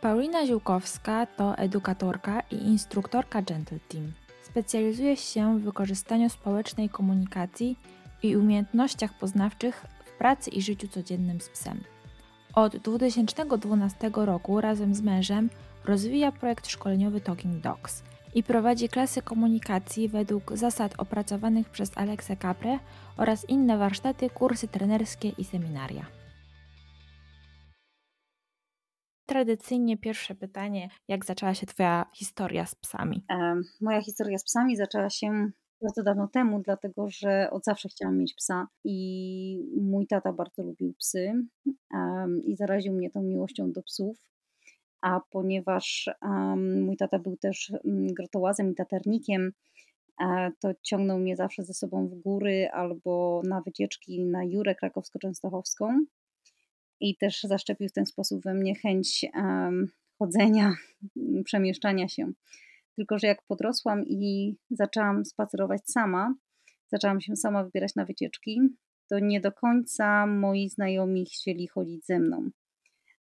Paulina Ziółkowska to edukatorka i instruktorka Gentle Team. Specjalizuje się w wykorzystaniu społecznej komunikacji i umiejętnościach poznawczych w pracy i życiu codziennym z psem. Od 2012 roku razem z mężem rozwija projekt szkoleniowy Talking Dogs i prowadzi klasy komunikacji według zasad opracowanych przez Alexę Capre oraz inne warsztaty, kursy trenerskie i seminaria. Tradycyjnie pierwsze pytanie, jak zaczęła się Twoja historia z psami? moja historia z psami zaczęła się bardzo dawno temu, dlatego że od zawsze chciałam mieć psa i mój tata bardzo lubił psy i zaraził mnie tą miłością do psów. A ponieważ mój tata był też mm, grotołazem i taternikiem, to ciągnął mnie zawsze ze sobą w góry albo na wycieczki na Jurę krakowsko-częstochowską i też zaszczepił w ten sposób we mnie chęć chodzenia, przemieszczania się. Tylko, że jak podrosłam i zaczęłam spacerować sama, zaczęłam się sama wybierać na wycieczki, to nie do końca moi znajomi chcieli chodzić ze mną.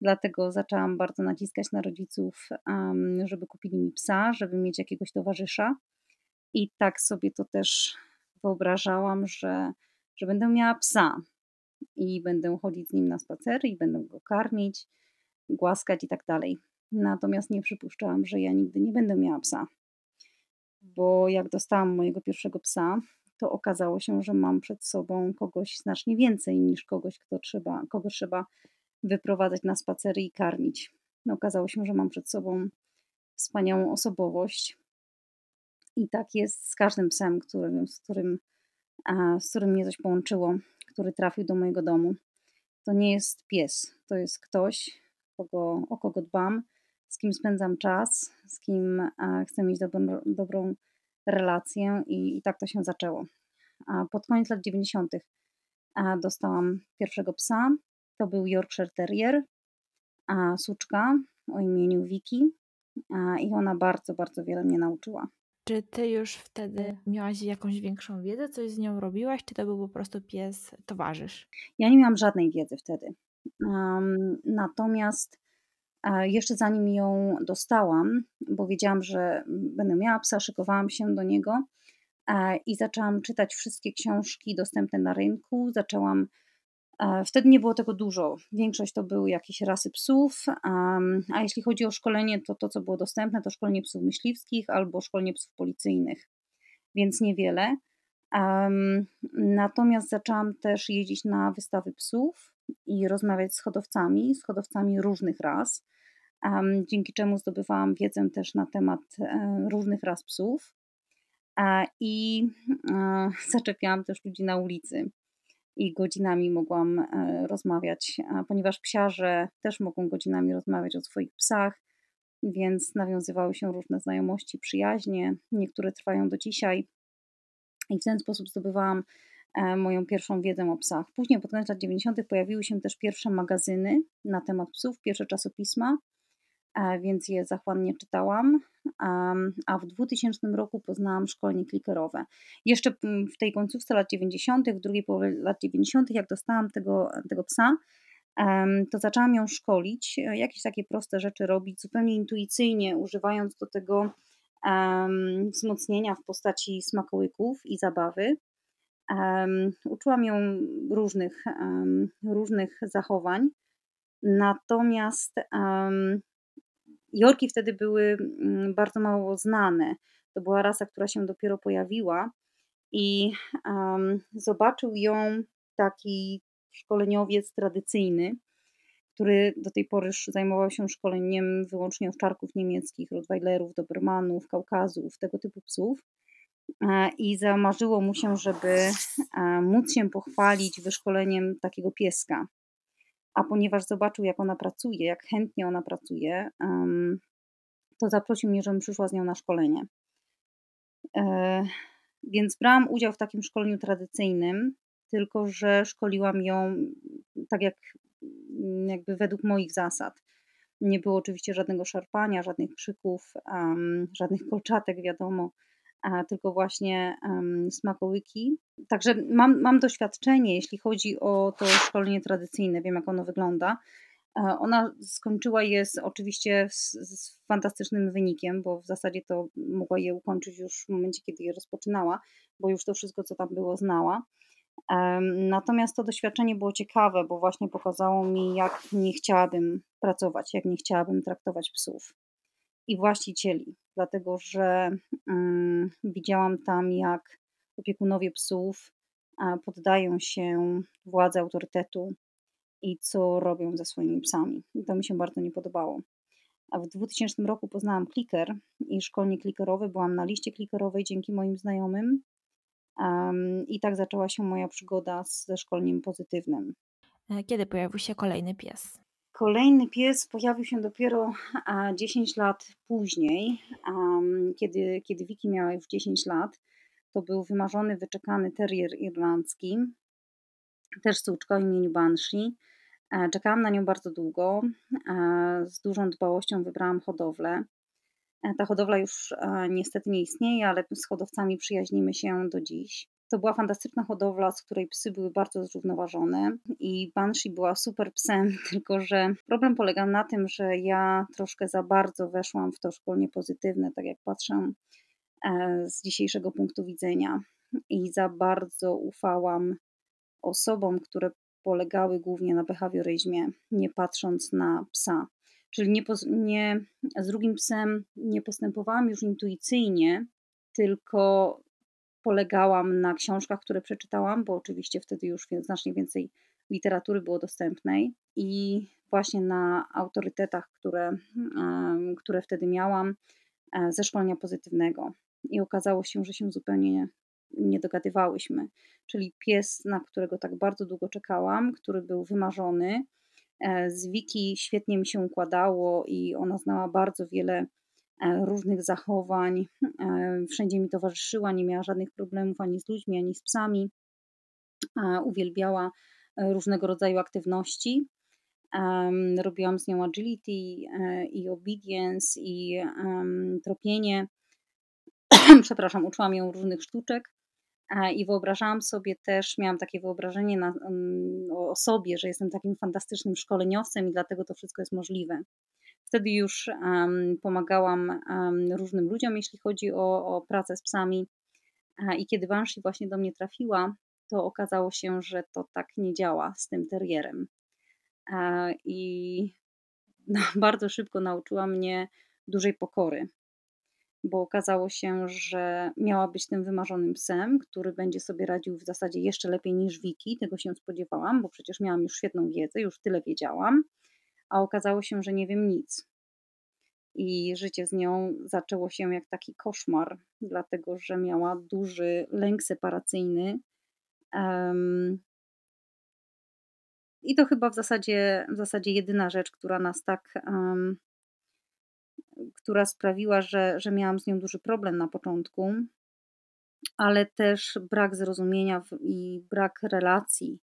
Dlatego zaczęłam bardzo naciskać na rodziców, żeby kupili mi psa, żeby mieć jakiegoś towarzysza. I tak sobie to też wyobrażałam, że, że będę miała psa i będę chodzić z nim na spacery i będę go karmić, głaskać i tak dalej. Natomiast nie przypuszczałam, że ja nigdy nie będę miała psa. Bo jak dostałam mojego pierwszego psa, to okazało się, że mam przed sobą kogoś znacznie więcej niż kogoś, kto trzeba, kogo trzeba wyprowadzać na spacery i karmić. Okazało się, że mam przed sobą wspaniałą osobowość. I tak jest z każdym psem, który, z, którym, z którym mnie coś połączyło, który trafił do mojego domu. To nie jest pies, to jest ktoś, kogo, o kogo dbam, z kim spędzam czas, z kim chcę mieć dobrą, dobrą relację i, i tak to się zaczęło. A pod koniec lat 90. dostałam pierwszego psa. To był Yorkshire Terrier, a suczka o imieniu Vicky i ona bardzo, bardzo wiele mnie nauczyła. Czy ty już wtedy miałaś jakąś większą wiedzę, coś z nią robiłaś, czy to był po prostu pies towarzysz? Ja nie miałam żadnej wiedzy wtedy. Um, natomiast jeszcze zanim ją dostałam, bo wiedziałam, że będę miała psa, szykowałam się do niego i zaczęłam czytać wszystkie książki dostępne na rynku. Zaczęłam, wtedy nie było tego dużo. Większość to były jakieś rasy psów, a jeśli chodzi o szkolenie, to to, co było dostępne, to szkolenie psów myśliwskich albo szkolenie psów policyjnych, więc niewiele. Natomiast zaczęłam też jeździć na wystawy psów i rozmawiać z hodowcami, z hodowcami różnych ras dzięki czemu zdobywałam wiedzę też na temat e, różnych ras psów. I e, zaczepiałam też ludzi na ulicy i godzinami mogłam e, rozmawiać, ponieważ psiarze też mogą godzinami rozmawiać o swoich psach, więc nawiązywały się różne znajomości, przyjaźnie. Niektóre trwają do dzisiaj. I w ten sposób zdobywałam moją pierwszą wiedzę o psach. Później pod koniec lat 90. pojawiły się też pierwsze magazyny na temat psów, pierwsze czasopisma więc je zachłannie czytałam. A w 2000 roku poznałam szkolenie klikerowe. Jeszcze w tej końcówce lat 90., w drugiej połowie lat 90., jak dostałam tego, tego psa, to zaczęłam ją szkolić, e, jakieś takie proste rzeczy robić, zupełnie intuicyjnie, używając do tego um, wzmocnienia w postaci smakołyków i zabawy. Um, uczyłam ją różnych, um, różnych zachowań. Natomiast Jorki wtedy były mm, bardzo mało znane. To była rasa, która się dopiero pojawiła i um, zobaczył ją taki szkoleniowiec tradycyjny, który do tej pory zajmował się szkoleniem wyłącznie owczarków niemieckich, rottweilerów, dobermanów, kaukazów, tego typu psów. E, I zamarzyło mu się, żeby e, móc się pochwalić wyszkoleniem takiego pieska a ponieważ zobaczył, jak ona pracuje, jak chętnie ona pracuje, to zaprosił mnie, żebym przyszła z nią na szkolenie. E, więc brałam udział w takim szkoleniu tradycyjnym, tylko że szkoliłam ją tak jak jakby według moich zasad. Nie było oczywiście żadnego szarpania, żadnych krzyków, żadnych kolczatek, wiadomo tylko właśnie smakołyki. Także mam, mam doświadczenie, jeśli chodzi o to szkolenie tradycyjne, wiem jak ono wygląda, Ona skończyła je z, oczywiście z, z, fantastycznym wynikiem, bo w zasadzie to mogła je ukończyć już w momencie, kiedy je rozpoczynała, bo już to wszystko, co tam było, znała. Natomiast to doświadczenie było ciekawe, bo właśnie pokazało mi, jak nie chciałabym pracować, jak nie chciałabym traktować psów i właścicieli, dlatego że um, widziałam tam, jak opiekunowie psów poddają się władzy autorytetu i co robią ze swoimi psami. To mi się bardzo nie podobało. A w 2000 roku poznałam kliker i szkolnik klikerowy. Byłam na liście klikerowej dzięki moim znajomym. Um, I tak zaczęła się moja przygoda ze szkolnym pozytywnym. E, kiedy pojawił się kolejny pies? Kolejny pies pojawił się dopiero 10 lat później, kiedy, kiedy Wiki miała już 10 lat. To był wymarzony, wyczekany terrier irlandzki, też córka o imieniu Banshee. E, czekałam na nią bardzo długo. E, z dużą dbałością wybrałam hodowlę. E, ta hodowla już niestety nie istnieje, ale z hodowcami przyjaźnimy się do dziś. To była fantastyczna hodowla, z której psy były bardzo zrównoważone i Banshee była super psem, tylko że problem polegał na tym, że ja troszkę za bardzo weszłam w to szkolnie pozytywne, tak jak patrzę z dzisiejszego punktu widzenia i za bardzo ufałam osobom, które polegały głównie na behawioryzmie, nie patrząc na psa. Czyli nie, nie, z drugim psem nie postępowałam już intuicyjnie, tylko polegałam na książkach, które przeczytałam, bo oczywiście wtedy już znacznie więcej literatury było dostępnej i właśnie na autorytetach, które, które wtedy miałam e, ze szkolenia pozytywnego. I okazało się, że się zupełnie nie dogadywałyśmy. Czyli pies, na którego tak bardzo długo czekałam, który był wymarzony. E, z Wiki świetnie mi się układało i ona znała bardzo wiele różnych zachowań. E, wszędzie mi towarzyszyła, nie miała żadnych problemów ani z ludźmi, ani z psami. Uwielbiała różnego rodzaju aktywności. Robiłam z nią agility i obedience i tropienie. Przepraszam, uczyłam ją różnych sztuczek. I wyobrażałam sobie też, miałam takie wyobrażenie na, mm, o sobie, że jestem takim fantastycznym szkoleniowcem i dlatego to wszystko jest możliwe. Wtedy już pomagałam różnym ludziom, jeśli chodzi o, o pracę z psami. I kiedy Banshee właśnie do mnie trafiła, to okazało się, że to tak nie działa z tym terrierem. I no, bardzo szybko nauczyła mnie dużej pokory bo okazało się, że miała być tym wymarzonym psem, który będzie sobie radził w zasadzie jeszcze lepiej niż Wiki. Tego się spodziewałam, bo przecież miałam już świetną wiedzę, już tyle wiedziałam, a okazało się, że nie wiem nic. I życie z nią zaczęło się jak taki koszmar, dlatego że miała duży lęk separacyjny. Um, I to chyba w zasadzie, w zasadzie jedyna rzecz, która nas tak um, która sprawiła, że, że miałam z nią duży problem na początku, ale też brak zrozumienia i brak relacji,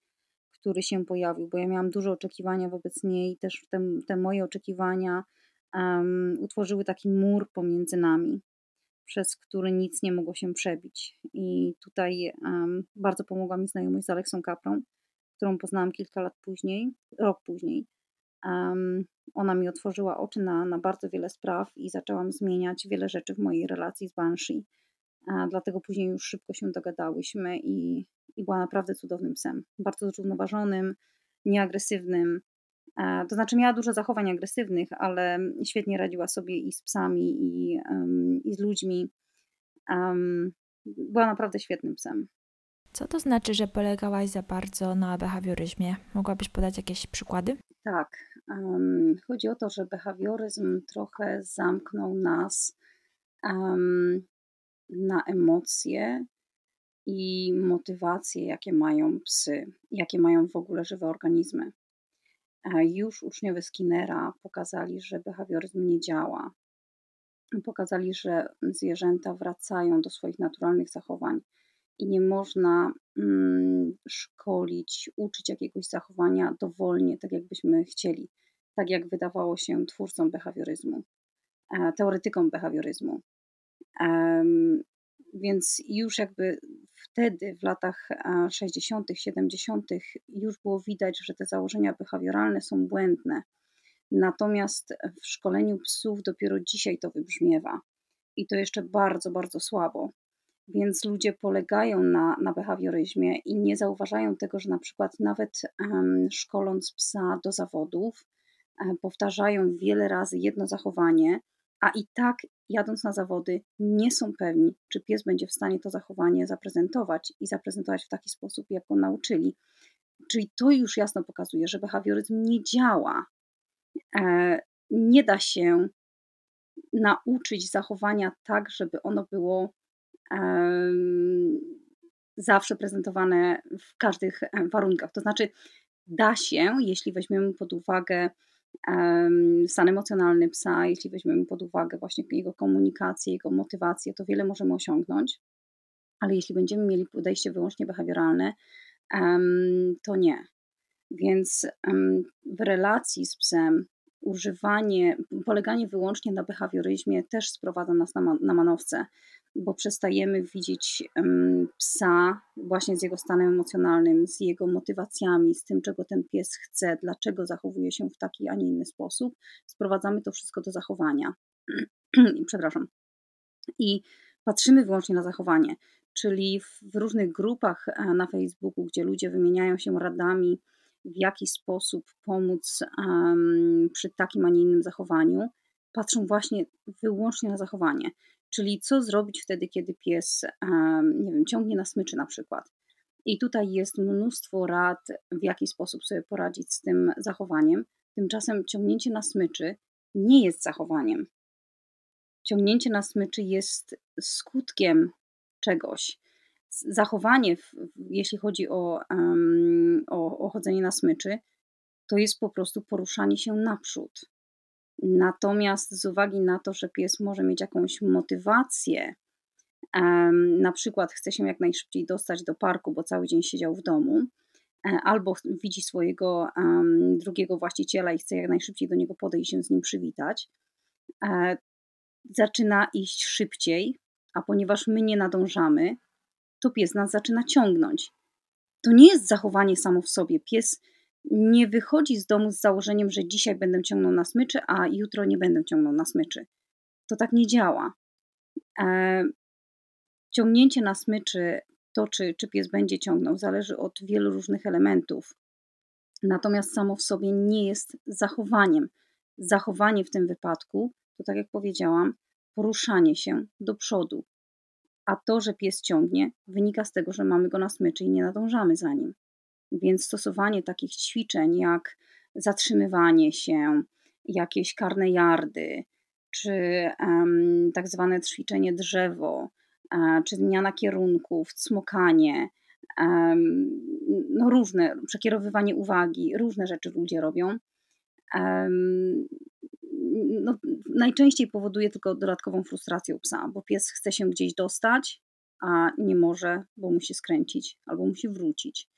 który się pojawił, bo ja miałam duże oczekiwania wobec niej, też te, te moje oczekiwania um, utworzyły taki mur pomiędzy nami, przez który nic nie mogło się przebić. I tutaj um, bardzo pomogła mi znajomość z Aleksą Kaprą, którą poznałam kilka lat później, rok później. Um, ona mi otworzyła oczy na, na bardzo wiele spraw i zaczęłam zmieniać wiele rzeczy w mojej relacji z Banshee. A dlatego później już szybko się dogadałyśmy i, i była naprawdę cudownym psem. Bardzo zrównoważonym, nieagresywnym. To znaczy miała dużo zachowań agresywnych, ale świetnie radziła sobie i z psami, i, um, i z ludźmi. Um, była naprawdę świetnym psem. Co to znaczy, że polegałaś za bardzo na behawioryzmie? Mogłabyś podać jakieś przykłady? Tak. Um, chodzi o to, że behawioryzm trochę zamknął nas na emocje i motywacje, jakie mają psy, jakie mają w ogóle żywe organizmy. A już uczniowie Skinnera pokazali, że behawioryzm nie działa. Pokazali, że zwierzęta wracają do swoich naturalnych zachowań i nie można mm, szkolić, uczyć jakiegoś zachowania dowolnie, tak jakbyśmy chcieli, tak jak wydawało się twórcom behawioryzmu, e, teoretykom behawioryzmu. Więc już jakby wtedy, w latach 60., 70., już było widać, że te założenia behawioralne są błędne Natomiast w szkoleniu psów dopiero dzisiaj to wybrzmiewa. I to jeszcze bardzo, bardzo słabo. Więc ludzie polegają na, na behawioryzmie i nie zauważają tego, że na przykład nawet um, szkoląc psa do zawodów, um, powtarzają wiele razy jedno zachowanie, a i tak jadąc na zawody nie są pewni, czy pies będzie w stanie to zachowanie zaprezentować i zaprezentować w taki sposób, jak go nauczyli. Czyli to już jasno pokazuje, że behawioryzm nie działa. E, nie da się nauczyć zachowania tak, żeby ono było zawsze prezentowane w każdych warunkach. To znaczy, da się, jeśli weźmiemy pod uwagę stan emocjonalny psa, jeśli weźmiemy pod uwagę właśnie jego komunikację, jego motywację, to wiele możemy osiągnąć, ale jeśli będziemy mieli podejście wyłącznie behawioralne, to nie. Więc w relacji z psem używanie, poleganie wyłącznie na behawioryzmie też sprowadza nas na, na manowce, bo przestajemy widzieć psa właśnie z jego stanem emocjonalnym, z jego motywacjami, z tym, czego ten pies chce, dlaczego zachowuje się w taki, a nie inny sposób. Sprowadzamy to wszystko do zachowania. Przepraszam. I patrzymy wyłącznie na zachowanie, czyli w różnych grupach e, na Facebooku, gdzie ludzie wymieniają się radami, w jaki sposób pomóc um, przy takim, a nie innym zachowaniu, patrzą właśnie wyłącznie na zachowanie. Czyli co zrobić wtedy, kiedy pies, nie wiem, ciągnie na smyczy na przykład. I tutaj jest mnóstwo rad, w jaki sposób sobie poradzić z tym zachowaniem. Tymczasem ciągnięcie na smyczy nie jest zachowaniem. Ciągnięcie na smyczy jest skutkiem czegoś zachowanie, jeśli chodzi o, um, o, o chodzenie na smyczy, to jest po prostu poruszanie się naprzód. Natomiast z uwagi na to, że pies może mieć jakąś motywację, na przykład chce się jak najszybciej dostać do parku, bo cały dzień siedział w domu, e, albo widzi swojego drugiego właściciela i chce jak najszybciej do niego podejść i się z nim przywitać, e, zaczyna iść szybciej, a ponieważ my nie nadążamy, to pies nas zaczyna ciągnąć. To nie jest zachowanie samo w sobie. Pies nie wychodzi z domu z założeniem, że dzisiaj będę ciągnął na smyczy, a jutro nie będę ciągnął na smyczy. To tak nie działa. E, ciągnięcie na smyczy, to czy, czy pies będzie ciągnął, zależy od wielu różnych elementów. Natomiast samo w sobie nie jest zachowaniem. Zachowanie w tym wypadku to, tak jak powiedziałam, poruszanie się do przodu, a to, że pies ciągnie, wynika z tego, że mamy go na smyczy i nie nadążamy za nim. Więc stosowanie takich ćwiczeń jak zatrzymywanie się, jakieś karne jardy, czy um, tak zwane ćwiczenie drzewo, um, czy zmiana kierunków, cmokanie, um, no różne, przekierowywanie uwagi, różne rzeczy ludzie robią no, najczęściej powoduje tylko dodatkową frustrację u psa, bo pies chce się gdzieś dostać, a nie może, bo musi skręcić albo musi wrócić.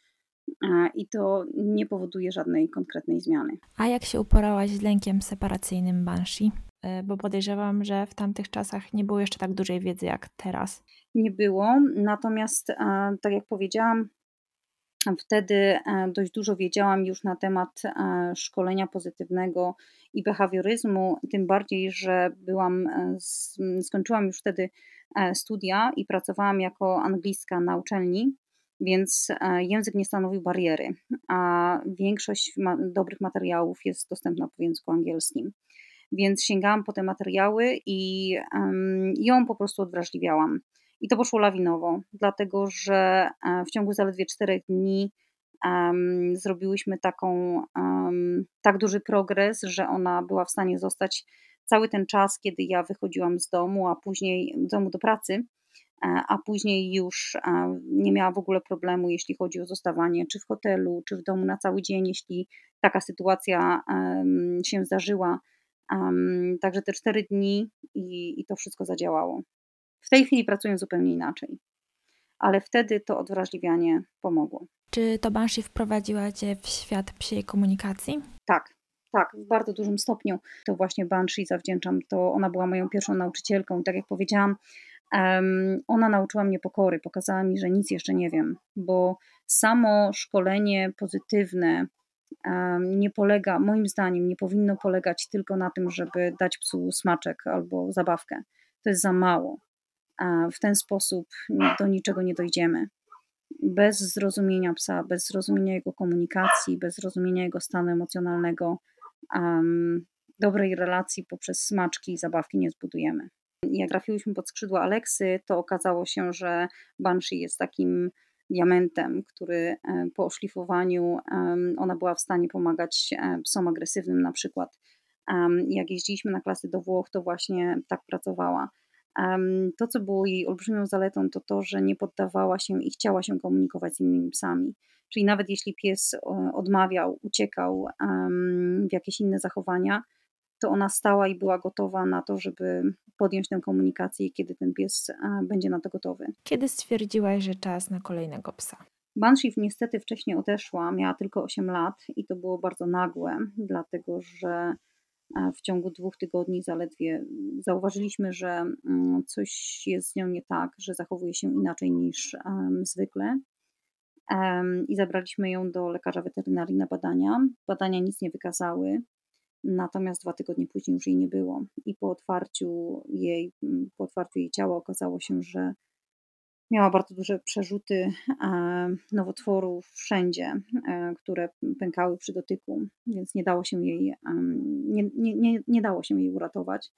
I to nie powoduje żadnej konkretnej zmiany. A jak się uporałaś z lękiem separacyjnym Banshee? E, bo podejrzewam, że w tamtych czasach nie było jeszcze tak dużej wiedzy jak teraz. Nie było, natomiast e, tak jak powiedziałam, Wtedy e, dość dużo wiedziałam już na temat e, szkolenia pozytywnego i behawioryzmu, tym bardziej, że byłam, e, skończyłam już wtedy studia i pracowałam jako anglistka na uczelni, więc język nie stanowił bariery, a większość dobrych materiałów jest dostępna po języku angielskim. Więc sięgałam po te materiały i ją po prostu odwrażliwiałam. I to poszło lawinowo, dlatego że e, w ciągu zaledwie czterech dni um, zrobiłyśmy taką, um, tak duży progres, że ona była w stanie zostać cały ten czas, kiedy ja wychodziłam z domu, a później z domu do pracy, e, a później już e, nie miała w ogóle problemu, jeśli chodzi o zostawanie czy w hotelu, czy w domu na cały dzień, jeśli taka sytuacja się zdarzyła. Także te cztery dni i, i to wszystko zadziałało. W tej chwili pracuję zupełnie inaczej, ale wtedy to odwrażliwianie pomogło. Czy to Banshee wprowadziła Cię w świat psiej komunikacji? Tak, tak, w bardzo dużym stopniu. To właśnie Banshee zawdzięczam, to ona była moją pierwszą nauczycielką. Tak jak powiedziałam, ona nauczyła mnie pokory, pokazała mi, że nic jeszcze nie wiem, bo samo szkolenie pozytywne nie polega, moim zdaniem, nie powinno polegać tylko na tym, żeby dać psu smaczek albo zabawkę. To jest za mało. W ten sposób do niczego nie dojdziemy. Bez zrozumienia psa, bez zrozumienia jego komunikacji, bez zrozumienia jego stanu emocjonalnego, um, dobrej relacji poprzez smaczki i zabawki nie zbudujemy. Jak trafiłyśmy pod skrzydła Aleksy, to okazało się, że Banshee jest takim diamentem, który e, po oszlifowaniu ona była w stanie pomagać e, psom agresywnym na przykład. Jak jeździliśmy na klasy do Włoch, to właśnie tak pracowała. To, co było jej olbrzymią zaletą, to to, że nie poddawała się i chciała się komunikować z innymi psami. Czyli nawet jeśli pies odmawiał, uciekał w jakieś inne zachowania, to ona stała i była gotowa na to, żeby podjąć tę komunikację, kiedy ten pies będzie na to gotowy. Kiedy stwierdziłaś, że czas na kolejnego psa? Banshee niestety wcześniej odeszła, miała tylko 8 lat i to było bardzo nagłe, dlatego że w ciągu dwóch tygodni zaledwie zauważyliśmy, że mm, coś jest z nią nie tak, że zachowuje się inaczej niż zwykle. I zabraliśmy ją do lekarza weterynarii na badania. Badania nic nie wykazały. Natomiast dwa tygodnie później już jej nie było i po otwarciu jej, mm, po otwarciu jej ciała okazało się, że miała bardzo duże przerzuty e, nowotworów wszędzie, e, które pękały przy dotyku, więc nie dało się jej, nie, nie, nie, nie dało się jej uratować.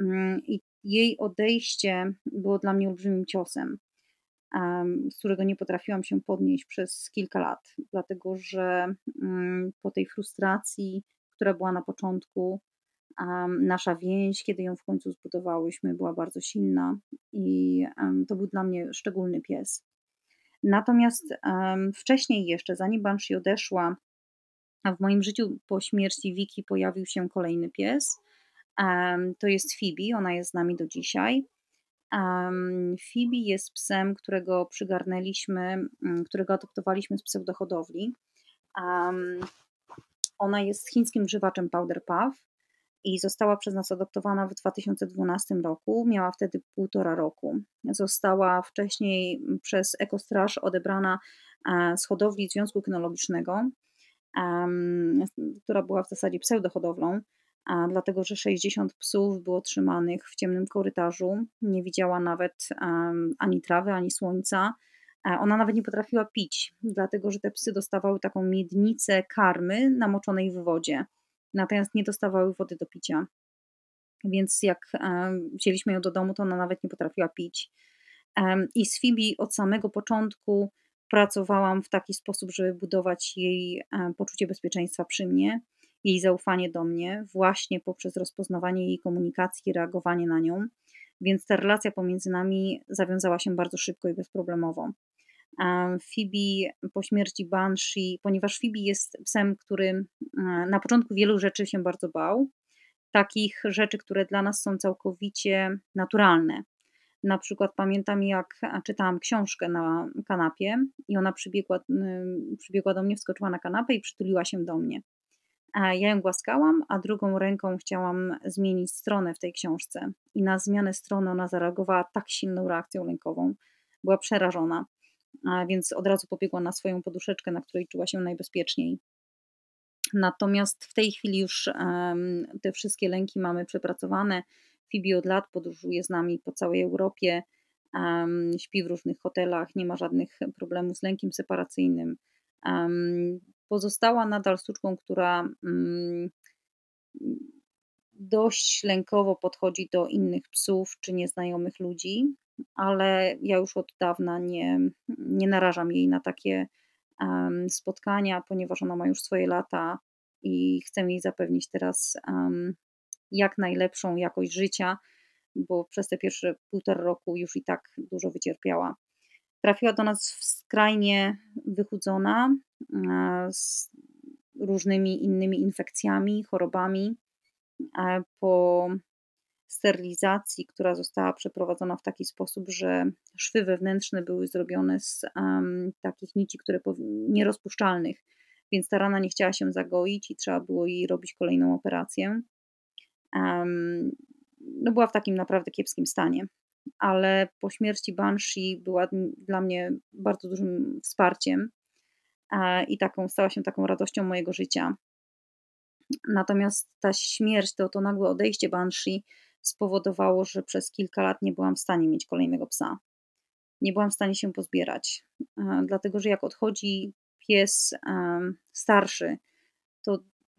Mm, I jej odejście było dla mnie olbrzymim ciosem, z którego nie potrafiłam się podnieść przez kilka lat, dlatego że mm, po tej frustracji, która była na początku. Nasza więź, kiedy ją w końcu zbudowałyśmy, była bardzo silna i to był dla mnie szczególny pies. Natomiast wcześniej jeszcze, zanim Banshee odeszła, w moim życiu po śmierci Wiki pojawił się kolejny pies. To jest Phoebe, ona jest z nami do dzisiaj. Phoebe jest psem, którego przygarnęliśmy, którego adoptowaliśmy z pseudohodowli. Ona jest chińskim żywaczem Powder Puff i została przez nas adoptowana w 2012 roku. Miała wtedy półtora roku. Została wcześniej przez Ekostraż odebrana e, z hodowli Związku Kynologicznego, która była w zasadzie pseudohodowlą, dlatego że 60 psów było trzymanych w ciemnym korytarzu. Nie widziała nawet ani trawy, ani słońca ona nawet nie potrafiła pić, dlatego że te psy dostawały taką miednicę karmy namoczonej w wodzie, natomiast nie dostawały wody do picia. Więc jak wzięliśmy ją do domu, to ona nawet nie potrafiła pić. I z Fibi od samego początku pracowałam w taki sposób, żeby budować jej poczucie bezpieczeństwa przy mnie, jej zaufanie do mnie, właśnie poprzez rozpoznawanie jej komunikacji, reagowanie na nią. Więc ta relacja pomiędzy nami zawiązała się bardzo szybko i bezproblemowo. Phoebe po śmierci Banshee, ponieważ Phoebe jest psem, który na początku wielu rzeczy się bardzo bał, takich rzeczy, które dla nas są całkowicie naturalne. Na przykład pamiętam, jak czytałam książkę na kanapie i ona przybiegła, przybiegła do mnie, wskoczyła na kanapę i przytuliła się do mnie. Ja ją głaskałam, a drugą ręką chciałam zmienić stronę w tej książce. I na zmianę strony ona zareagowała tak silną reakcją lękową. Była przerażona a więc od razu pobiegła na swoją poduszeczkę, na której czuła się najbezpieczniej. Natomiast w tej chwili już te wszystkie lęki mamy przepracowane. Fibi od lat podróżuje z nami po całej Europie, śpi w różnych hotelach, nie ma żadnych problemów z lękiem separacyjnym. Pozostała nadal sztuczką, która mm, dość lękowo podchodzi do innych psów czy nieznajomych ludzi, ale ja już od dawna nie, nie narażam jej na takie um, spotkania, ponieważ ona ma już swoje lata i chcę jej zapewnić teraz um, jak najlepszą jakość życia, bo przez te pierwsze półtora roku już i tak dużo wycierpiała. Trafiła do nas skrajnie wychudzona, z różnymi innymi infekcjami, chorobami. Po sterylizacji, która została przeprowadzona w taki sposób, że szwy wewnętrzne były zrobione z um, takich nici, które nierozpuszczalnych, więc ta rana nie chciała się zagoić i trzeba było jej robić kolejną operację. Um, no była w takim naprawdę kiepskim stanie, ale po śmierci Banshee była dla mnie bardzo dużym wsparciem. i taką stała się taką radością mojego życia. Natomiast ta śmierć, to, to nagłe odejście Banshee spowodowało, że przez kilka lat nie byłam w stanie mieć kolejnego psa. Nie byłam w stanie się pozbierać, dlatego że jak odchodzi pies starszy, to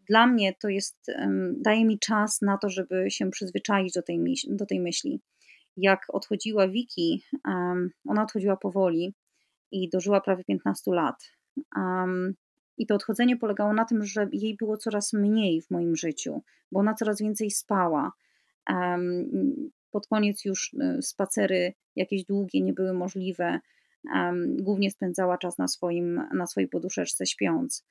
dla mnie to jest, daje mi czas na to, żeby się przyzwyczaić do tej, do tej myśli. Jak odchodziła Wiki, ona odchodziła powoli i dożyła prawie 15 lat. I to odchodzenie polegało na tym, że jej było coraz mniej w moim życiu, bo ona coraz więcej spała. Pod koniec już y, spacery jakieś długie nie były możliwe. Głównie spędzała czas na, swoim, na swojej poduszeczce śpiąc.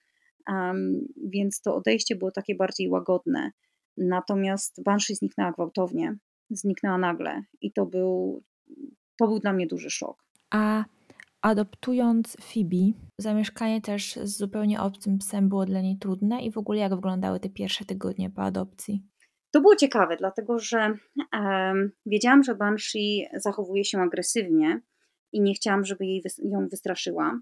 Więc to odejście było takie bardziej łagodne. Natomiast Banshee zniknęła gwałtownie. Zniknęła nagle i to był, to był dla mnie duży szok. A Adoptując Phoebe, zamieszkanie też z zupełnie obcym psem było dla niej trudne i w ogóle jak wyglądały te pierwsze tygodnie po adopcji? To było ciekawe, dlatego że wiedziałam, że Banshee zachowuje się agresywnie i nie chciałam, żeby jej ją wystraszyła.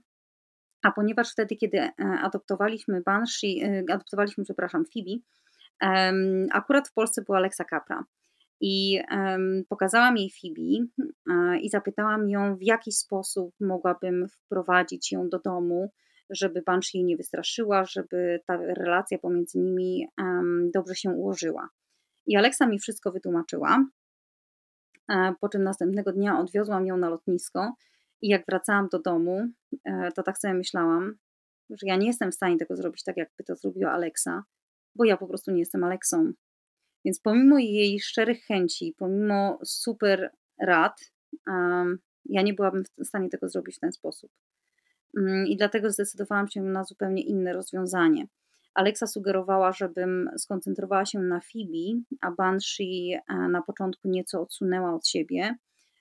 A ponieważ wtedy, kiedy e, adoptowaliśmy Banshee, e, adoptowaliśmy, przepraszam, Phoebe, akurat w Polsce była Alexa Capra. I um, pokazałam jej Phoebe uh, i zapytałam ją, w jaki sposób mogłabym wprowadzić ją do domu, żeby Banshee jej nie wystraszyła, żeby ta relacja pomiędzy nimi dobrze się ułożyła. I Alexa mi wszystko wytłumaczyła, uh, po czym następnego dnia odwiozłam ją na lotnisko i jak wracałam do domu, uh, to tak sobie myślałam, że ja nie jestem w stanie tego zrobić tak, jakby to zrobiła Alexa, bo ja po prostu nie jestem Alexą. Więc pomimo jej szczerych chęci, pomimo super rad, ja nie byłabym w stanie tego zrobić w ten sposób. Um, I dlatego zdecydowałam się na zupełnie inne rozwiązanie. Alexa sugerowała, żebym skoncentrowała się na Phoebe, a Banshee e, na początku nieco odsunęła od siebie,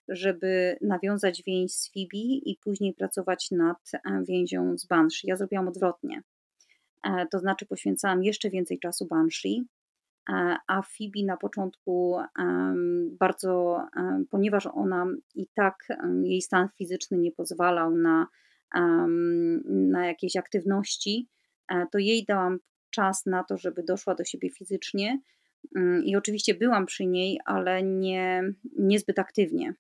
żeby nawiązać więź z Phoebe i później pracować nad e, więzią z Banshee. Ja zrobiłam odwrotnie. E, to znaczy poświęcałam jeszcze więcej czasu Banshee, a Phoebe na początku bardzo, ponieważ ona i tak jej stan fizyczny nie pozwalał na, na jakieś aktywności, to jej dałam czas na to, żeby doszła do siebie fizycznie. Mm, I oczywiście byłam przy niej, ale nie, niezbyt aktywnie.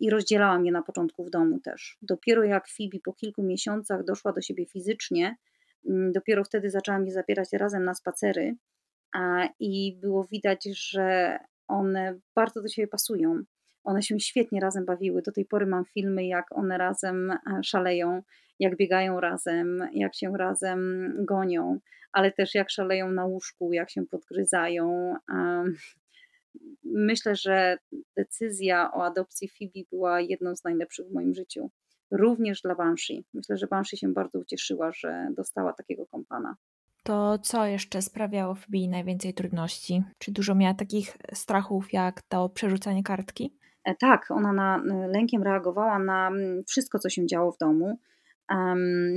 I rozdzielałam je na początku w domu też. Dopiero jak Phoebe po kilku miesiącach doszła do siebie fizycznie, mm, dopiero wtedy zaczęłam je zabierać razem na spacery i było widać, że one bardzo do siebie pasują. One się świetnie razem bawiły. Do tej pory mam filmy, jak one razem e, szaleją, jak biegają razem, jak się razem gonią, ale też jak szaleją na łóżku, jak się podgryzają. Myślę, że decyzja o adopcji Phoebe była jedną z najlepszych w moim życiu. Również dla Banshee. Myślę, że Banshee się bardzo ucieszyła, że dostała takiego kompana. To co jeszcze sprawiało Fibi najwięcej trudności? Czy dużo miała takich strachów jak to przerzucanie kartki? E, tak, ona na lękiem reagowała na wszystko, co się działo w domu.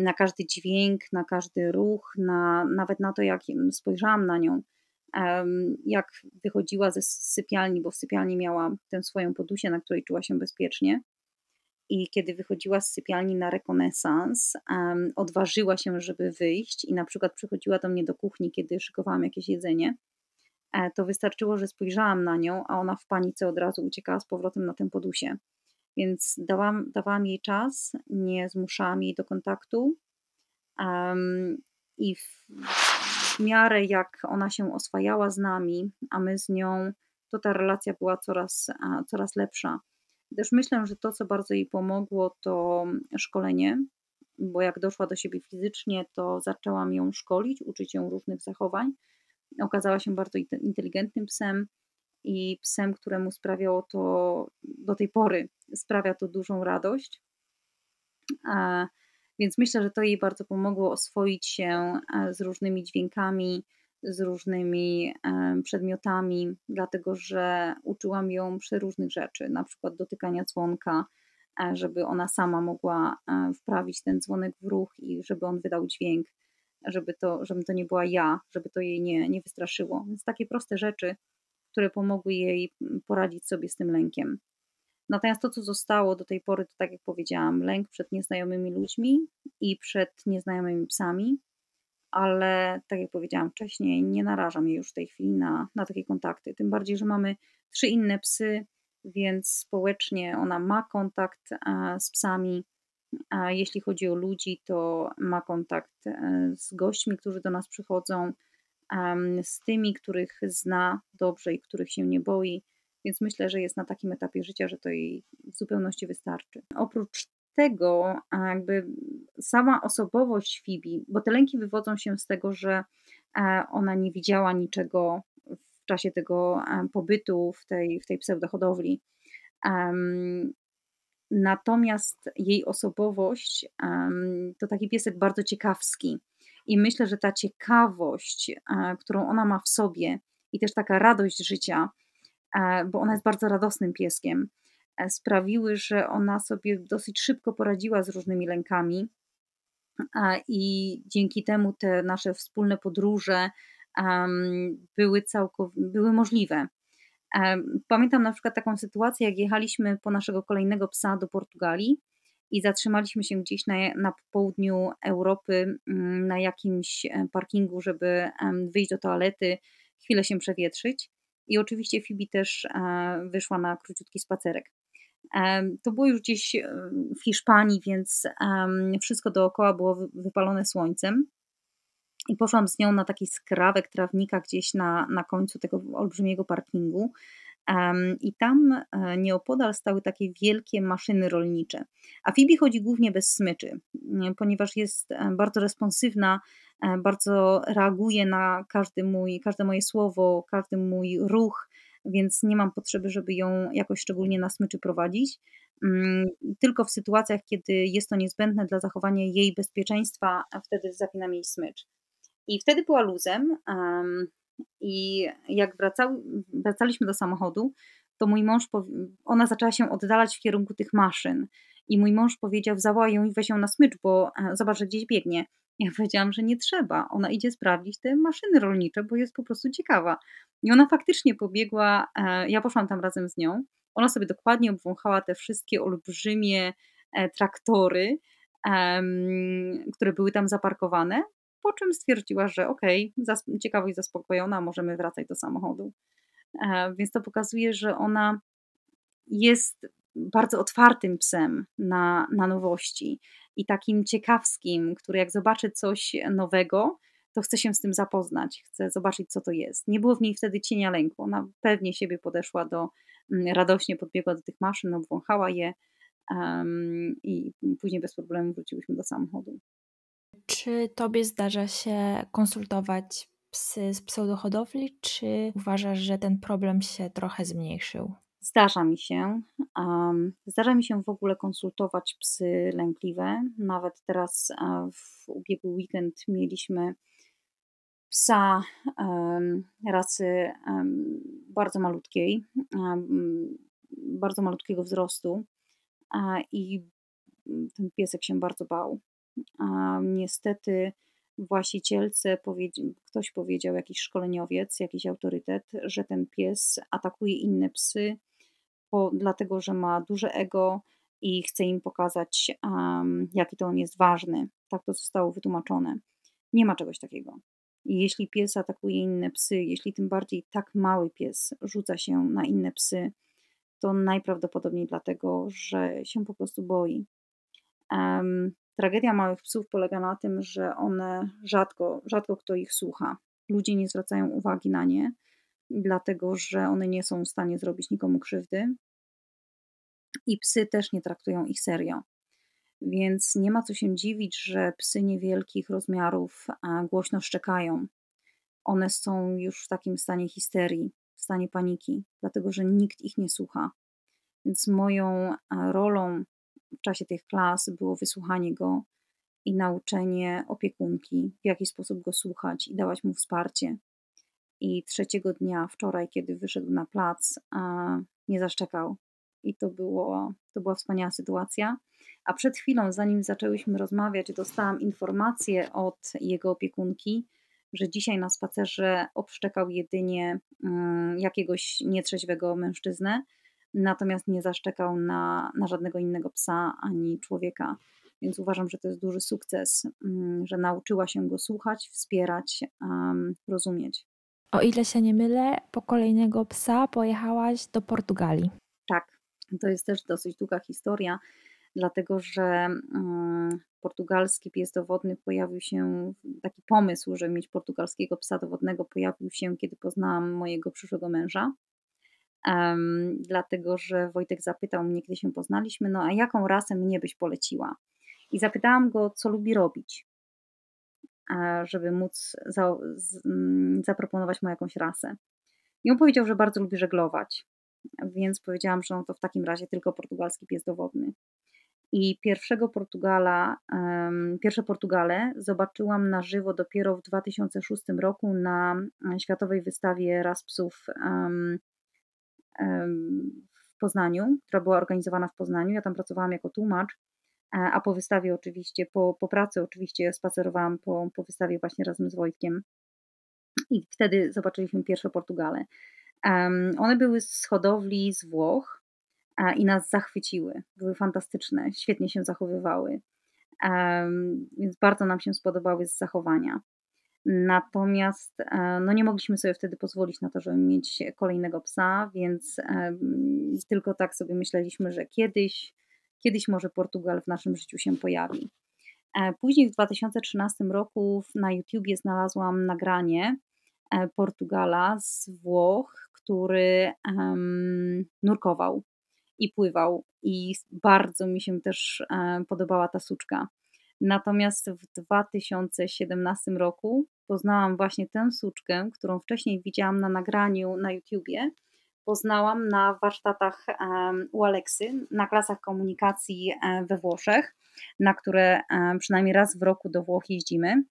Na każdy dźwięk, na każdy ruch, na, nawet na to, jak spojrzałam na nią, jak wychodziła ze sypialni, bo w sypialni miała tę swoją podusię, na której czuła się bezpiecznie i kiedy wychodziła z sypialni na rekonesans, odważyła się, żeby wyjść i na przykład przychodziła do mnie do kuchni, kiedy szykowałam jakieś jedzenie, e, to wystarczyło, że spojrzałam na nią, a ona w panice od razu uciekała z powrotem na tę podusie. Więc dałam, dawałam jej czas, nie zmuszałam jej do kontaktu um, i w, w miarę jak ona się oswajała z nami, a my z nią, to ta relacja była coraz, coraz lepsza. Też myślę, że to, co bardzo jej pomogło, to szkolenie, bo jak doszła do siebie fizycznie, to zaczęłam ją szkolić, uczyć ją różnych zachowań. Okazała się bardzo inteligentnym psem i psem, któremu sprawiało to do tej pory, sprawia to dużą radość. A, więc myślę, że to jej bardzo pomogło oswoić się e, z różnymi dźwiękami, z różnymi przedmiotami, dlatego że uczyłam ją przeróżnych rzeczy, na przykład dotykania dzwonka, e, żeby ona sama mogła e, wprawić ten dzwonek w ruch i żeby on wydał dźwięk, żeby to, żeby to nie była ja, żeby to jej nie, nie wystraszyło. Więc takie proste rzeczy, które pomogły jej poradzić sobie z tym lękiem. Natomiast to, co zostało do tej pory, to tak jak powiedziałam, lęk przed nieznajomymi ludźmi i przed nieznajomymi psami, ale tak jak powiedziałam wcześniej, nie narażam jej już w tej chwili na, na takie kontakty. Tym bardziej, że mamy trzy inne psy, więc społecznie ona ma kontakt z psami. A jeśli chodzi o ludzi, to ma kontakt e, z gośćmi, którzy do nas przychodzą, z tymi, których zna dobrze i których się nie boi. Więc myślę, że jest na takim etapie życia, że to jej w zupełności wystarczy. Oprócz tego, jakby sama osobowość Fibi, bo te lęki wywodzą się z tego, że e, ona nie widziała niczego w czasie tego e, pobytu w tej, w tej pseudohodowli. Natomiast jej osobowość to taki piesek bardzo ciekawski. I myślę, że ta ciekawość, e, którą ona ma w sobie, i też taka radość życia, e, bo ona jest bardzo radosnym pieskiem, e, sprawiły, że ona sobie dosyć szybko poradziła z różnymi lękami. I dzięki temu te nasze wspólne podróże były, całkow- były możliwe. Pamiętam na przykład taką sytuację, jak jechaliśmy po naszego kolejnego psa do Portugalii i zatrzymaliśmy się gdzieś na, na południu Europy mm, na jakimś e, parkingu, żeby wyjść do toalety, chwilę się przewietrzyć. I oczywiście Fibi też e, wyszła na króciutki spacerek. To było już gdzieś e, w Hiszpanii, więc wszystko dookoła było wypalone słońcem. I poszłam z nią na taki skrawek trawnika gdzieś na, na końcu tego olbrzymiego parkingu. I tam e, nieopodal stały takie wielkie maszyny rolnicze. A Fibi chodzi głównie bez smyczy, ponieważ jest e, bardzo responsywna, e, bardzo reaguje na każdy mój, każde moje słowo, każdy mój ruch, więc nie mam potrzeby, żeby ją jakoś szczególnie na smyczy prowadzić. Mm, tylko w sytuacjach, kiedy jest to niezbędne dla zachowania jej bezpieczeństwa, wtedy zapinam jej smycz. I wtedy była luzem. Um, I jak wracał, wracaliśmy do samochodu, to mój mąż, ona zaczęła się oddalać w kierunku tych maszyn. I mój mąż powiedział: Zawołaj ją i weź ją na smycz, bo e, zobacz, że gdzieś biegnie. Ja powiedziałam, że nie trzeba. Ona idzie sprawdzić te maszyny rolnicze, bo jest po prostu ciekawa. I ona faktycznie pobiegła. E, ja poszłam tam razem z nią. Ona sobie dokładnie obwąchała te wszystkie olbrzymie e, traktory, które były tam zaparkowane po czym stwierdziła, że okej, okay, ciekawość zaspokojona, możemy wracać do samochodu. E, więc to pokazuje, że ona jest bardzo otwartym psem na, na nowości i takim ciekawskim, który jak zobaczy coś nowego, to chce się z tym zapoznać, chce zobaczyć, co to jest. Nie było w niej wtedy cienia lęku. Ona pewnie siebie podeszła do, mm, radośnie podbiegła do tych maszyn, obwąchała je um, i później bez problemu wróciłyśmy do samochodu. Czy tobie zdarza się konsultować psy z pseudohodowli, czy uważasz, że ten problem się trochę zmniejszył? Zdarza mi się. Um, zdarza mi się w ogóle konsultować psy lękliwe. Nawet teraz w ubiegły weekend mieliśmy psa um, rasy um, bardzo malutkiej, bardzo malutkiego wzrostu i ten piesek się bardzo bał. A niestety właścicielce ktoś powiedział, jakiś szkoleniowiec, jakiś autorytet, że ten pies atakuje inne psy, bo, dlatego że ma duże ego i chce im pokazać, um, jaki to on jest ważny. Tak to zostało wytłumaczone. Nie ma czegoś takiego. Jeśli pies atakuje inne psy, jeśli tym bardziej tak mały pies rzuca się na inne psy, to najprawdopodobniej dlatego, że się po prostu boi. Um, Tragedia małych psów polega na tym, że one rzadko, rzadko kto ich słucha. Ludzie nie zwracają uwagi na nie, dlatego że one nie są w stanie zrobić nikomu krzywdy. I psy też nie traktują ich serio. Więc nie ma co się dziwić, że psy niewielkich rozmiarów głośno szczekają. One są już w takim stanie histerii, w stanie paniki, dlatego że nikt ich nie słucha. Więc moją rolą w czasie tych klas było wysłuchanie go i nauczenie opiekunki, w jaki sposób go słuchać i dawać mu wsparcie. I trzeciego dnia, wczoraj, kiedy wyszedł na plac, nie zaszczekał. I to, było, to była wspaniała sytuacja. A przed chwilą, zanim zaczęłyśmy rozmawiać, dostałam informację od jego opiekunki, że dzisiaj na spacerze obszczekał jedynie mm, jakiegoś nietrzeźwego mężczyznę, natomiast nie zaszczekał na, na żadnego innego psa ani człowieka. Więc uważam, że to jest duży sukces, mm, że nauczyła się go słuchać, wspierać, um, rozumieć. O ile się nie mylę, po kolejnego psa pojechałaś do Portugalii. Tak, to jest też dosyć długa historia, dlatego że um, portugalski pies dowodny pojawił się, taki pomysł, żeby mieć portugalskiego psa dowodnego pojawił się, kiedy poznałam mojego przyszłego męża. Um, dlatego, że Wojtek zapytał mnie, kiedy się poznaliśmy, no a jaką rasę mnie byś poleciła? I zapytałam go, co lubi robić, żeby móc za, z, mm, zaproponować mu jakąś rasę. I on powiedział, że bardzo lubi żeglować, więc powiedziałam, że no to w takim razie tylko portugalski pies dowodny. I pierwszego Portugala, um, pierwsze Portugale zobaczyłam na żywo dopiero w 2006 roku na Światowej Wystawie Ras Psów um, w Poznaniu, która była organizowana w Poznaniu. Ja tam pracowałam jako tłumacz, a po wystawie oczywiście, po, po pracy oczywiście spacerowałam po, po wystawie właśnie razem z Wojtkiem i wtedy zobaczyliśmy pierwsze Portugale. One były z hodowli z Włoch, i nas zachwyciły. Były fantastyczne, świetnie się zachowywały, więc bardzo nam się spodobały z zachowania. Natomiast e, no nie mogliśmy sobie wtedy pozwolić na to, żeby mieć kolejnego psa, więc tylko tak sobie myśleliśmy, że kiedyś, kiedyś może Portugal w naszym życiu się pojawi. E, później w 2013 roku na YouTubie znalazłam nagranie e, Portugala z Włoch, który um, nurkował i pływał. I bardzo mi się też e, podobała ta suczka. Natomiast w 2017 roku poznałam właśnie tę suczkę, którą wcześniej widziałam na nagraniu na YouTubie. Poznałam na warsztatach u Aleksy, na klasach komunikacji e, we Włoszech, na które e, przynajmniej raz w roku do Włoch jeździmy.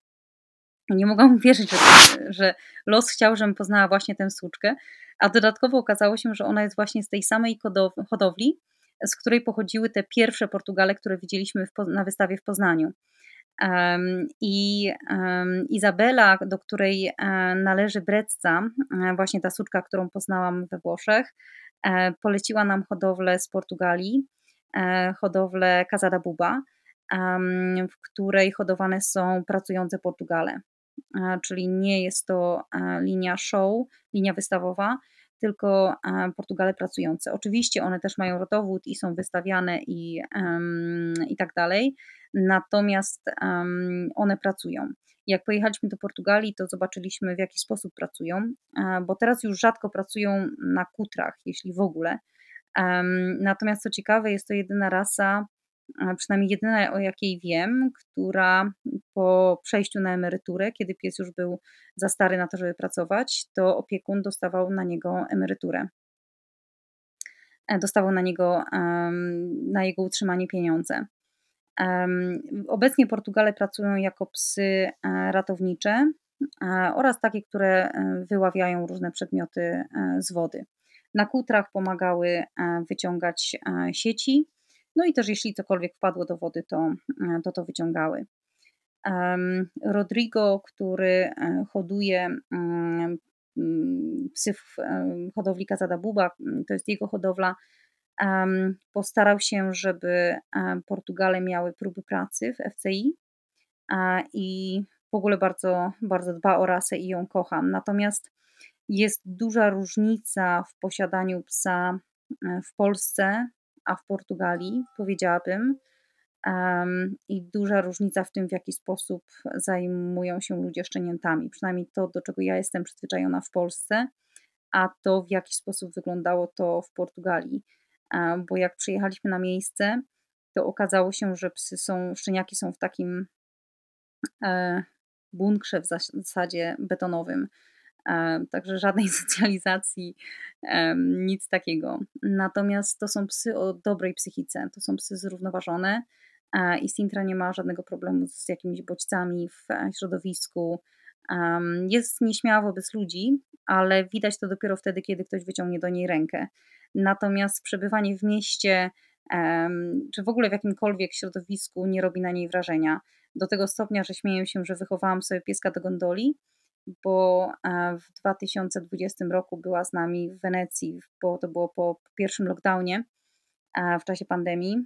Nie mogłam uwierzyć, że, że los chciał, żebym poznała właśnie tę suczkę, a dodatkowo okazało się, że ona jest właśnie z tej samej hodowli, z której pochodziły te pierwsze Portugale, które widzieliśmy na wystawie w Poznaniu. I Izabela, do której e, należy Brecca, e, właśnie ta suczka, którą poznałam we Włoszech, e, poleciła nam hodowlę z Portugalii, hodowlę Casada Buba, w której hodowane są pracujące Portugale czyli nie jest to linia show, linia wystawowa, tylko Portugale pracujące. Oczywiście one też mają rodowód i są wystawiane i, i tak dalej, natomiast one pracują. Jak pojechaliśmy do Portugalii, to zobaczyliśmy w jaki sposób pracują, bo teraz już rzadko pracują na kutrach, jeśli w ogóle. Natomiast co ciekawe, jest to jedyna rasa, przynajmniej jedyna o jakiej wiem, która po przejściu na emeryturę, kiedy pies już był za stary na to, żeby pracować, to opiekun dostawał na niego emeryturę. E, dostawał na niego, na jego utrzymanie pieniądze. Obecnie Portugale pracują jako psy e, ratownicze e, oraz takie, które wyławiają różne przedmioty z wody. Na kutrach pomagały wyciągać sieci, no i też jeśli cokolwiek wpadło do wody, to e, to, to wyciągały. Rodrigo, który e, hoduje mm, mm, psy w hodowli Casada Buba, mm, to jest jego hodowla, postarał się, żeby e, Portugale miały próby pracy w FCI i w ogóle bardzo, bardzo dba o rasę i ją kocham. Natomiast jest duża różnica w posiadaniu psa w Polsce a w Portugalii, powiedziałabym. Um, I duża różnica w tym, w jaki sposób zajmują się ludzie szczeniętami. Przynajmniej to, do czego ja jestem przyzwyczajona w Polsce, a to, w jaki sposób wyglądało to w Portugalii. Um, bo jak przyjechaliśmy na miejsce, to okazało się, że psy są, szczeniaki są w takim e, bunkrze w zasadzie betonowym Także żadnej socjalizacji, nic takiego. Natomiast to są psy o dobrej psychice, to są psy zrównoważone i Sintra nie ma żadnego problemu z jakimiś bodźcami w e, środowisku. Jest nieśmiała wobec ludzi, ale widać to dopiero wtedy, kiedy ktoś wyciągnie do niej rękę. Natomiast przebywanie w mieście, czy w ogóle w jakimkolwiek środowisku nie robi na niej wrażenia. Do tego stopnia, że śmieję się, że wychowałam sobie pieska do gondoli, bo w 2020 roku była z nami w Wenecji, bo to było po pierwszym lockdownie w czasie pandemii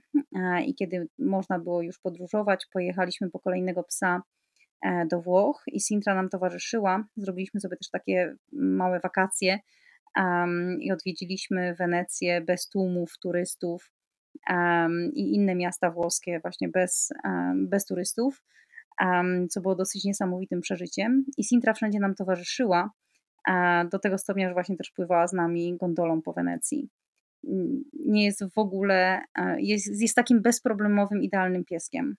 i kiedy można było już podróżować, pojechaliśmy po kolejnego psa e, do Włoch i Sintra nam towarzyszyła. Zrobiliśmy sobie też takie małe wakacje i odwiedziliśmy Wenecję bez tłumów turystów i inne miasta włoskie właśnie bez, bez turystów, co było dosyć niesamowitym przeżyciem. I Sintra wszędzie nam towarzyszyła, do tego stopnia, że właśnie też pływała z nami gondolą po Wenecji nie jest w ogóle, e, jest, jest takim bezproblemowym, idealnym pieskiem.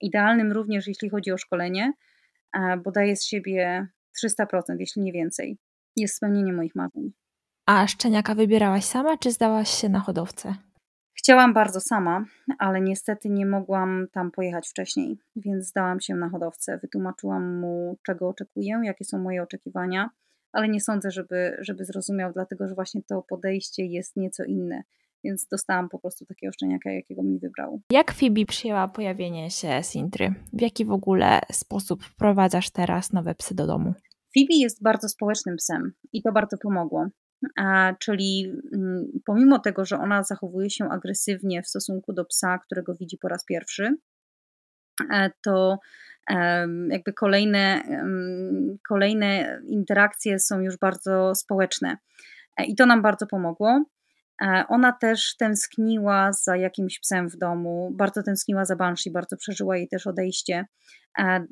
Idealnym również, jeśli chodzi o szkolenie, e, bo daje z siebie 300%, jeśli nie więcej. Jest spełnienie moich marzeń. A szczeniaka wybierałaś sama, czy zdałaś się na hodowcę? Chciałam bardzo sama, ale niestety nie mogłam tam pojechać wcześniej, więc zdałam się na hodowcę. Wytłumaczyłam mu, czego oczekuję, jakie są moje oczekiwania ale nie sądzę, żeby, żeby zrozumiał, dlatego że właśnie to podejście jest nieco inne. Więc dostałam po prostu takiego szczeniaka, jakiego mi wybrał. Jak Phoebe przyjęła pojawienie się Sintry? W jaki w ogóle sposób wprowadzasz teraz nowe psy do domu? Phoebe jest bardzo społecznym psem i to bardzo pomogło. Czyli mm, pomimo tego, że ona zachowuje się agresywnie w stosunku do psa, którego widzi po raz pierwszy, e, to jakby kolejne, kolejne interakcje są już bardzo społeczne. E, I to nam bardzo pomogło. E, ona też tęskniła za jakimś psem w domu, bardzo tęskniła za Banshee, bardzo przeżyła jej też odejście. E,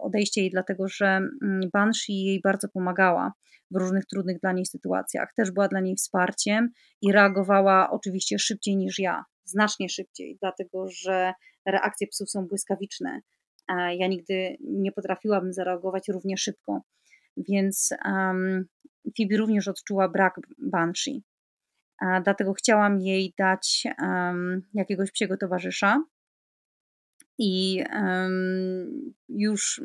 odejście jej dlatego, że mm, Banshee jej bardzo pomagała w różnych trudnych dla niej sytuacjach. Też była dla niej wsparciem i reagowała oczywiście szybciej niż ja, znacznie szybciej, dlatego że reakcje psów są błyskawiczne ja nigdy nie potrafiłabym zareagować równie szybko. Więc um, Phoebe również odczuła brak Banshee. Dlatego chciałam jej dać jakiegoś psiego towarzysza. I już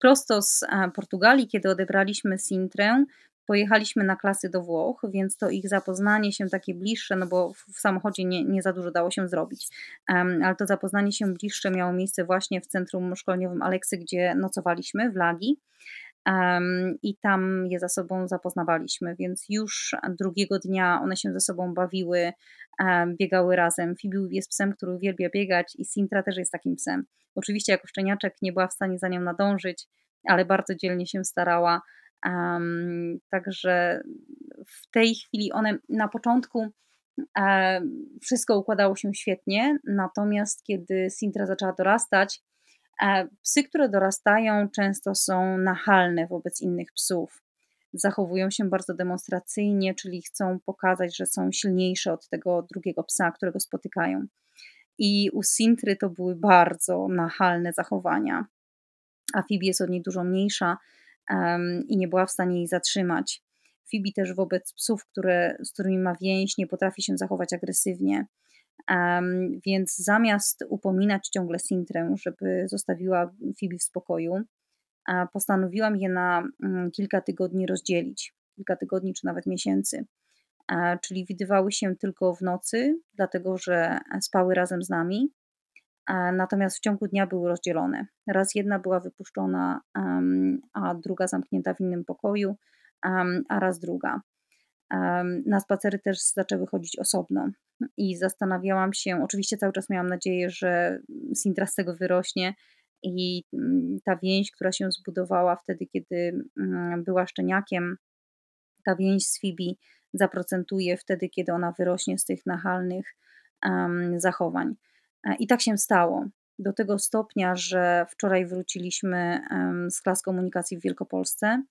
prosto z Portugalii, kiedy odebraliśmy Sintrę, pojechaliśmy na klasy do Włoch, więc to ich zapoznanie się takie bliższe, no bo w samochodzie nie, nie za dużo dało się zrobić, um, ale to zapoznanie się bliższe miało miejsce właśnie w centrum szkoleniowym Aleksy, gdzie nocowaliśmy w Lagi. I tam je ze sobą zapoznawaliśmy, więc już drugiego dnia one się ze sobą bawiły, biegały razem. Fibiu jest psem, który uwielbia biegać, i Sintra też jest takim psem. Oczywiście, jako szczeniaczek nie była w stanie za nią nadążyć, ale bardzo dzielnie się starała. Także w tej chwili one na początku wszystko układało się świetnie, natomiast kiedy Sintra zaczęła dorastać, psy, które dorastają, często są nachalne wobec innych psów. Zachowują się bardzo demonstracyjnie, czyli chcą pokazać, że są silniejsze od tego drugiego psa, którego spotykają. I u Sintry to były bardzo nachalne zachowania. A Phoebe jest od niej dużo mniejsza, i nie była w stanie jej zatrzymać. Phoebe też wobec psów, które, z którymi ma więź, nie potrafi się zachować agresywnie. Um, więc zamiast upominać ciągle Sintrę, żeby zostawiła Phoebe w spokoju, postanowiłam je na um, kilka tygodni rozdzielić. Kilka tygodni czy nawet miesięcy. czyli widywały się tylko w nocy, dlatego że spały razem z nami, natomiast w ciągu dnia były rozdzielone. Raz jedna była wypuszczona, a druga zamknięta w innym pokoju, a raz druga. Na spacery też zaczęły chodzić osobno i zastanawiałam się, oczywiście cały czas miałam nadzieję, że Sintra z tego wyrośnie i mm, ta więź, która się zbudowała wtedy, kiedy mm, była szczeniakiem, ta więź z Fibi zaprocentuje wtedy, kiedy ona wyrośnie z tych nachalnych zachowań. E, I tak się stało. Do tego stopnia, że wczoraj wróciliśmy z klas komunikacji w Wielkopolsce.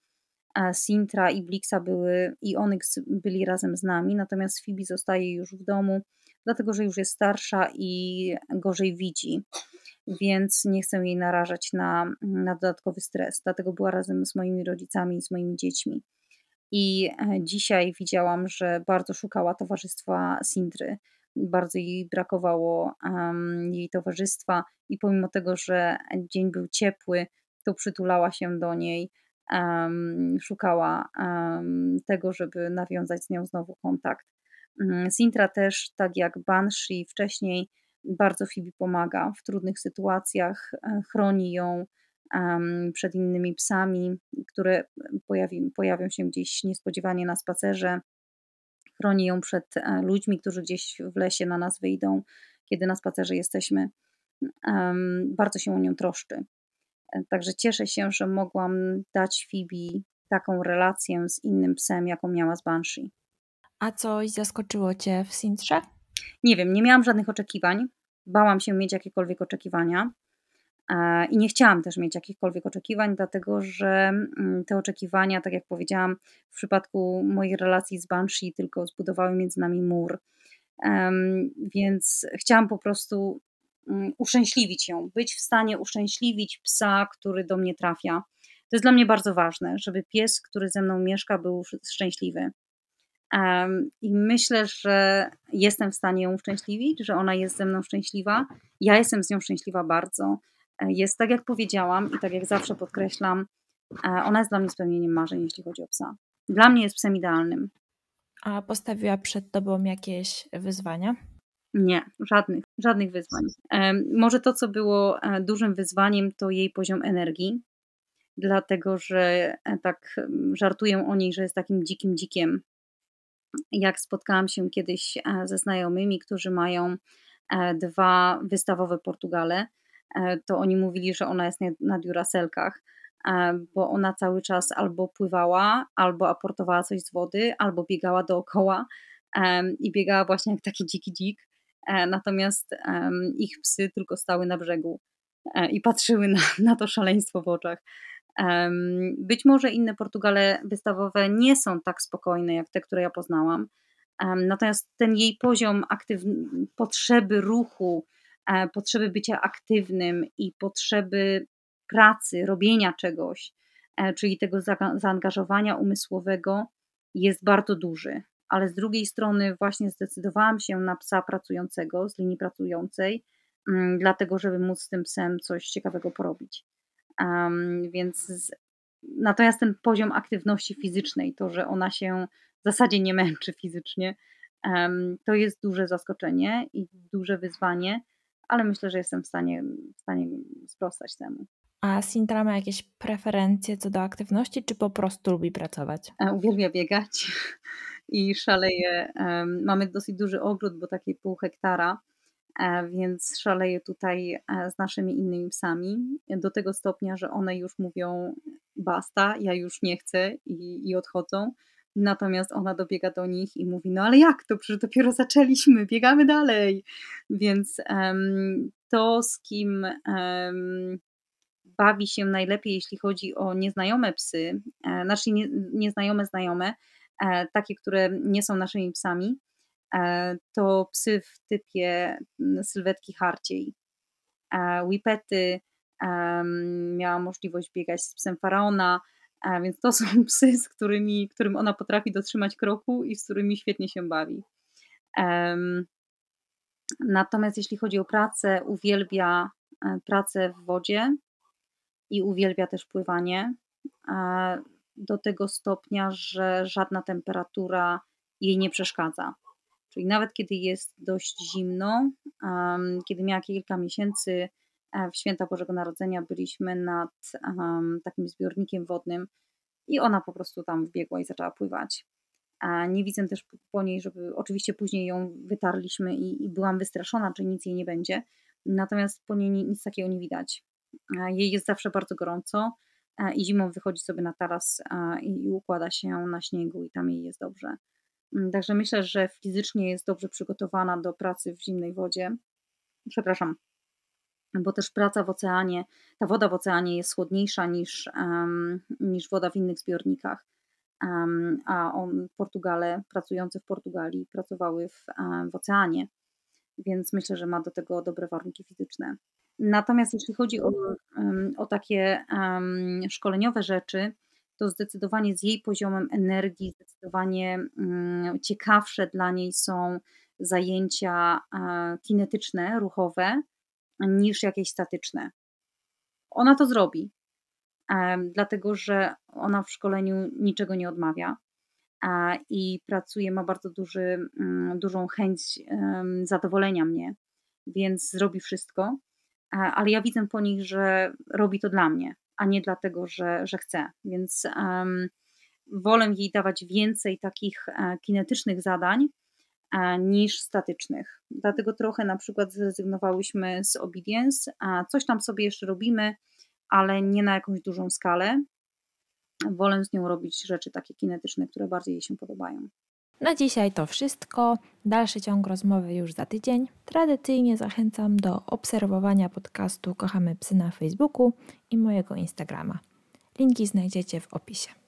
Sintra i Blixa były i Onyx byli razem z nami, natomiast Fibi zostaje już w domu, dlatego że już jest starsza i gorzej widzi, więc nie chcę jej narażać na, na dodatkowy stres. Dlatego była razem z moimi rodzicami i z moimi dziećmi. I e, dzisiaj widziałam, że bardzo szukała towarzystwa Sintry bardzo jej brakowało um, jej towarzystwa i pomimo tego, że dzień był ciepły, to przytulała się do niej, szukała tego, żeby nawiązać z nią znowu kontakt. Mm, Sintra też, tak jak Banshee wcześniej, bardzo Fibi pomaga w trudnych sytuacjach, e, chroni ją, przed innymi psami, które pojawi, pojawią się gdzieś niespodziewanie na spacerze. Chroni ją przed e, ludźmi, którzy gdzieś w lesie na nas wyjdą, kiedy na spacerze jesteśmy. Bardzo się o nią troszczy. Także cieszę się, że mogłam dać Fibi taką relację z innym psem, jaką miała z Banshee. A coś zaskoczyło Cię w Sintrze? Nie wiem, nie miałam żadnych oczekiwań. Bałam się mieć jakiekolwiek oczekiwania. E, I nie chciałam też mieć jakichkolwiek oczekiwań, dlatego że mm, te oczekiwania, tak jak powiedziałam, w przypadku mojej relacji z Banshee tylko zbudowały między nami mur. Więc chciałam po prostu uszczęśliwić ją, być w stanie uszczęśliwić psa, który do mnie trafia. To jest dla mnie bardzo ważne, żeby pies, który ze mną mieszka, był szczęśliwy. I myślę, że jestem w stanie ją uszczęśliwić, że ona jest ze mną szczęśliwa. Ja jestem z nią szczęśliwa bardzo. E, jest tak, jak powiedziałam i tak jak zawsze podkreślam, e, ona jest dla mnie spełnieniem marzeń, jeśli chodzi o psa. Dla mnie jest psem idealnym. A postawiła przed tobą jakieś wyzwania? Nie, żadnych, żadnych wyzwań. Może to, co było e, dużym wyzwaniem, to jej poziom energii, dlatego że tak żartuję o niej, że jest takim dzikim dzikiem. Jak spotkałam się kiedyś ze znajomymi, którzy mają dwa wystawowe Portugale, E, to oni mówili, że ona jest na diuraselkach, e, bo ona cały czas albo pływała, albo aportowała coś z wody, albo biegała dookoła i biegała właśnie jak taki dziki dzik. E, natomiast ich psy tylko stały na brzegu i patrzyły na, na to szaleństwo w oczach. Być może inne Portugale wystawowe nie są tak spokojne jak te, które ja poznałam. Natomiast ten jej poziom aktywny, potrzeby ruchu, E, potrzeby bycia aktywnym i potrzeby pracy, robienia czegoś, e, czyli tego zaangażowania umysłowego jest bardzo duży. Ale z drugiej strony, właśnie zdecydowałam się na psa pracującego z linii pracującej, mm, dlatego żeby móc z tym psem coś ciekawego porobić. Um, więc z, natomiast ten poziom aktywności fizycznej, to, że ona się w zasadzie nie męczy fizycznie, um, to jest duże zaskoczenie i duże wyzwanie ale myślę, że jestem w stanie, w stanie sprostać temu. A Sintra ma jakieś preferencje co do aktywności, czy po prostu lubi pracować? E, uwielbia biegać i szaleje. Mamy dosyć duży ogród, bo taki pół hektara, e, więc szaleje tutaj e, z naszymi innymi psami. Do tego stopnia, że one już mówią basta, ja już nie chcę i, i odchodzą. Natomiast ona dobiega do nich i mówi: No ale jak to? Przecież dopiero zaczęliśmy, biegamy dalej. Więc um, to, z kim um, bawi się najlepiej, jeśli chodzi o nieznajome psy, e, znaczy nie, nieznajome znajome, takie, które nie są naszymi psami, e, to psy w typie sylwetki harciej. E, Whippety, miała możliwość biegać z psem faraona więc to są psy, z którymi, którym ona potrafi dotrzymać kroku i z którymi świetnie się bawi. Natomiast jeśli chodzi o pracę, uwielbia e, pracę w wodzie i uwielbia też pływanie. Do tego stopnia, że żadna temperatura jej nie przeszkadza. Czyli nawet kiedy jest dość zimno, um, kiedy miała kilka miesięcy, E, w święta Bożego Narodzenia byliśmy nad um, takim zbiornikiem wodnym i ona po prostu tam wbiegła i zaczęła pływać. A nie widzę też po niej, żeby oczywiście później ją wytarliśmy i, i byłam wystraszona, czy nic jej nie będzie. Natomiast po niej nic takiego nie widać. Jej jest zawsze bardzo gorąco i zimą wychodzi sobie na taras i układa się na śniegu i tam jej jest dobrze. Mm, także myślę, że fizycznie jest dobrze przygotowana do pracy w zimnej wodzie. Przepraszam, bo też praca w oceanie, ta woda w oceanie jest chłodniejsza niż, um, niż woda w innych zbiornikach. Um, a on, Portugale, pracujące w Portugalii, pracowały w, um, w oceanie, więc myślę, że ma do tego dobre warunki fizyczne. Natomiast jeśli chodzi o, o takie szkoleniowe rzeczy, to zdecydowanie z jej poziomem energii, zdecydowanie um, ciekawsze dla niej są zajęcia e, kinetyczne, ruchowe, niż jakieś statyczne. Ona to zrobi, dlatego że ona w szkoleniu niczego nie odmawia i pracuje, ma bardzo duży, mm, dużą chęć zadowolenia mnie, więc zrobi wszystko. Ale ja widzę po nich, że robi to dla mnie, a nie dlatego, że, że chce. Więc um, wolę jej dawać więcej takich e, kinetycznych zadań e, niż statycznych. Dlatego trochę na przykład zrezygnowałyśmy z obedience, a coś tam sobie jeszcze robimy, ale nie na jakąś dużą skalę. Wolę z nią robić rzeczy takie kinetyczne, które bardziej jej się podobają. Na dzisiaj to wszystko. Dalszy ciąg rozmowy już za tydzień. Tradycyjnie zachęcam do obserwowania podcastu Kochamy Psy na Facebooku i mojego Instagrama. Linki znajdziecie w opisie.